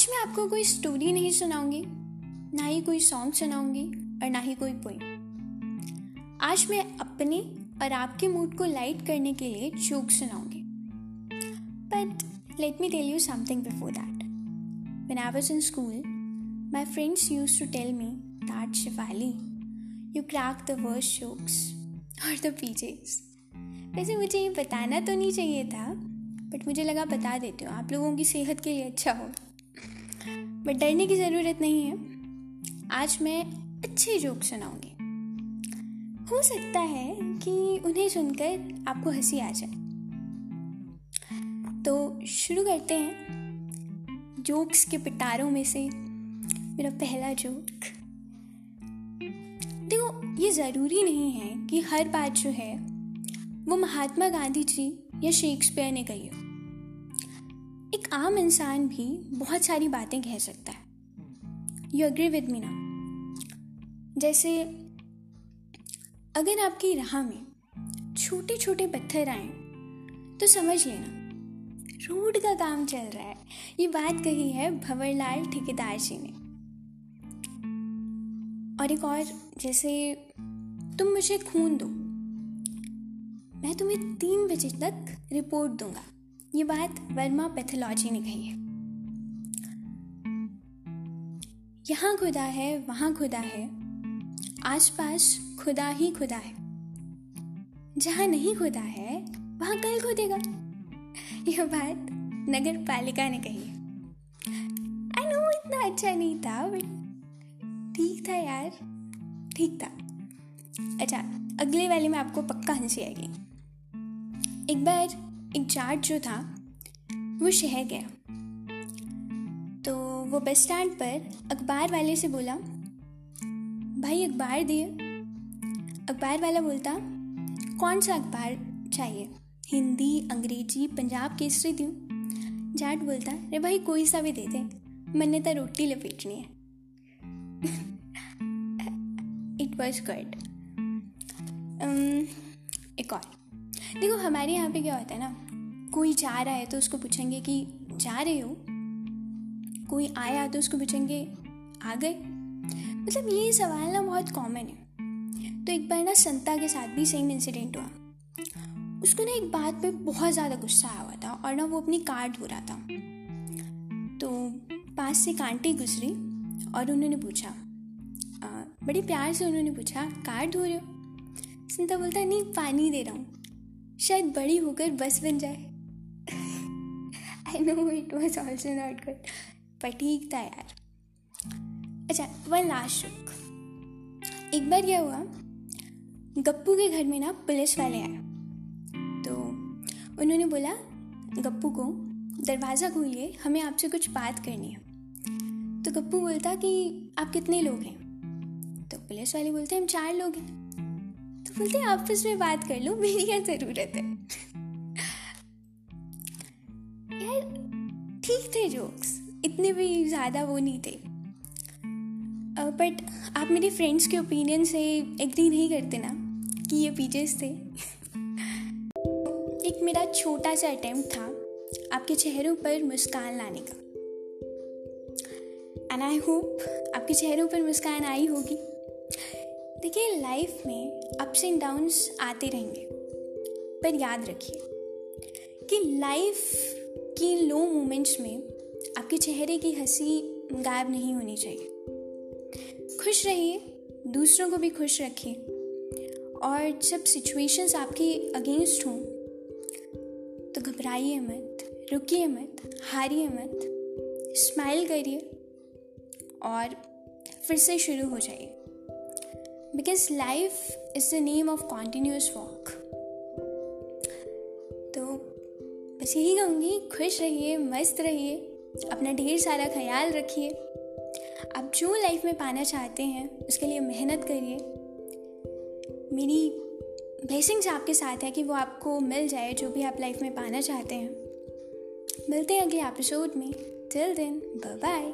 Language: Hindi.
आज मैं आपको कोई स्टोरी नहीं सुनाऊँगी, ना ही कोई सॉन्ग सुनाऊँगी और ना ही कोई पोइम आज मैं अपने और आपके मूड को लाइट करने के लिए joke सुनाऊँगी। But let me tell you something before that when I was in school my friends use to tell me that Shivali you crack the worst jokes और द पीजेस वैसे मुझे ये बताना तो नहीं चाहिए था बट मुझे लगा बता देती हूँ, आप लोगों की सेहत के लिए अच्छा हो। बट डरने की ज़रूरत नहीं है। आज मैं अच्छे जोक सुनाऊँगी। हो सकता है कि उन्हें सुनकर आपको हँसी आ जाए। तो शुरू करते हैं। जोक्स के पिटारों में से मेरा पहला जोक। देखो, ये ज़रूरी नहीं है कि हर बात जो है, वो महात्मा गांधी जी या शेक्सपियर ने कही हो। आम इंसान भी बहुत सारी बातें कह सकता है। यू अग्री विद मी ना जैसे, अगर आपकी राह में छोटे छोटे पत्थर आए तो समझ लेना, रोड का काम चल रहा है। ये बात कही है भंवरलाल ठेकेदार जी ने। और एक और, जैसे, तुम मुझे खून दो। मैं तुम्हें तीन बजे तक रिपोर्ट दूँगा। ये बात वर्मा पैथोलॉजी ने कही है। यहाँ खुदा है, वहाँ खुदा है। आसपास खुदा ही खुदा है। जहाँ नहीं खुदा है, वहाँ कल खुदेगा। यह बात नगर पालिका ने कही है। आई नो इतना अच्छा नहीं था बट ठीक था यार। ठीक था। अच्छा अगले वाले में आपको पक्का हँसी आएगी। एक बार जाट जो था, वो शहर गया। तो वो बस स्टैंड पर अखबार वाले से बोला, भाई, अखबार दिए। अखबार वाला बोलता, कौन सा अखबार चाहिए? हिंदी, अंग्रेज़ी, पंजाब केसरी दूँ जाट बोलता, अरे भाई, कोई सा भी दे दे, मैंने तो रोटी लपेटनी है। इट वॉज़ गुड एक और। देखो, हमारे यहाँ पे क्या होता है ना, कोई जा रहा है तो उसको पूछेंगे कि जा रहे हो? कोई आया तो उसको पूछेंगे, आ गए? मतलब ये सवाल ना बहुत कॉमन है। तो एक बार ना संता के साथ भी सेम इंसिडेंट हुआ। उसको ना एक बात पे बहुत ज़्यादा गुस्सा आया हुआ था और ना वो अपनी कार धो रहा था। तो पास से कांटे गुजरी और उन्होंने पूछा बड़े प्यार से उन्होंने पूछा कार धो रहे हो? संता बोलता, नहीं, पानी दे रहा हूँ। शायद बड़ी होकर बस बन जाए। I know it was also not good पर ठीक था यार। अच्छा वन लास्ट शुक एक बार क्या हुआ, गप्पू के घर में ना पुलिस वाले आए। तो उन्होंने बोला, गप्पू को दरवाज़ा खोलिए, हमें आपसे कुछ बात करनी है। तो गप्पू बोलता कि, आप कितने लोग हैं? तो पुलिस वाले बोलते हैं हम चार लोग हैं। बोलते आपस में बात कर लो मेरी क्या ज़रूरत है? यार ठीक थे जोक्स इतने भी ज़्यादा वो नहीं थे। बट uh, आप मेरे फ्रेंड्स के ओपिनियन से एग्री नहीं करते ना कि ये पीजेस थे? एक मेरा छोटा सा अटेम्प्ट था आपके चेहरों पर मुस्कान लाने का। एंड आई होप आपके चेहरों पर मुस्कान आई होगी। देखिए लाइफ में अप्स एंड डाउन्स आते रहेंगे। पर याद रखिए कि लाइफ की लो मोमेंट्स में आपके चेहरे की हँसी गायब नहीं होनी चाहिए। खुश रहिए, दूसरों को भी खुश रखिए। और जब सिचुएशंस आपके अगेंस्ट हों तो घबराइए मत, रुकिए मत, हारिए मत स्माइल करिए और फिर से शुरू हो जाइए। Because life is the name of continuous walk तो बस यही कहूँगी, खुश रहिए, मस्त रहिए, अपना ढेर सारा ख्याल रखिए। आप जो लाइफ में पाना चाहते हैं, उसके लिए मेहनत करिए। मेरी ब्लेसिंग्स आपके साथ है कि वो आपको मिल जाए, जो भी आप लाइफ में पाना चाहते हैं। मिलते हैं अगले एपिसोड में। Till then bye bye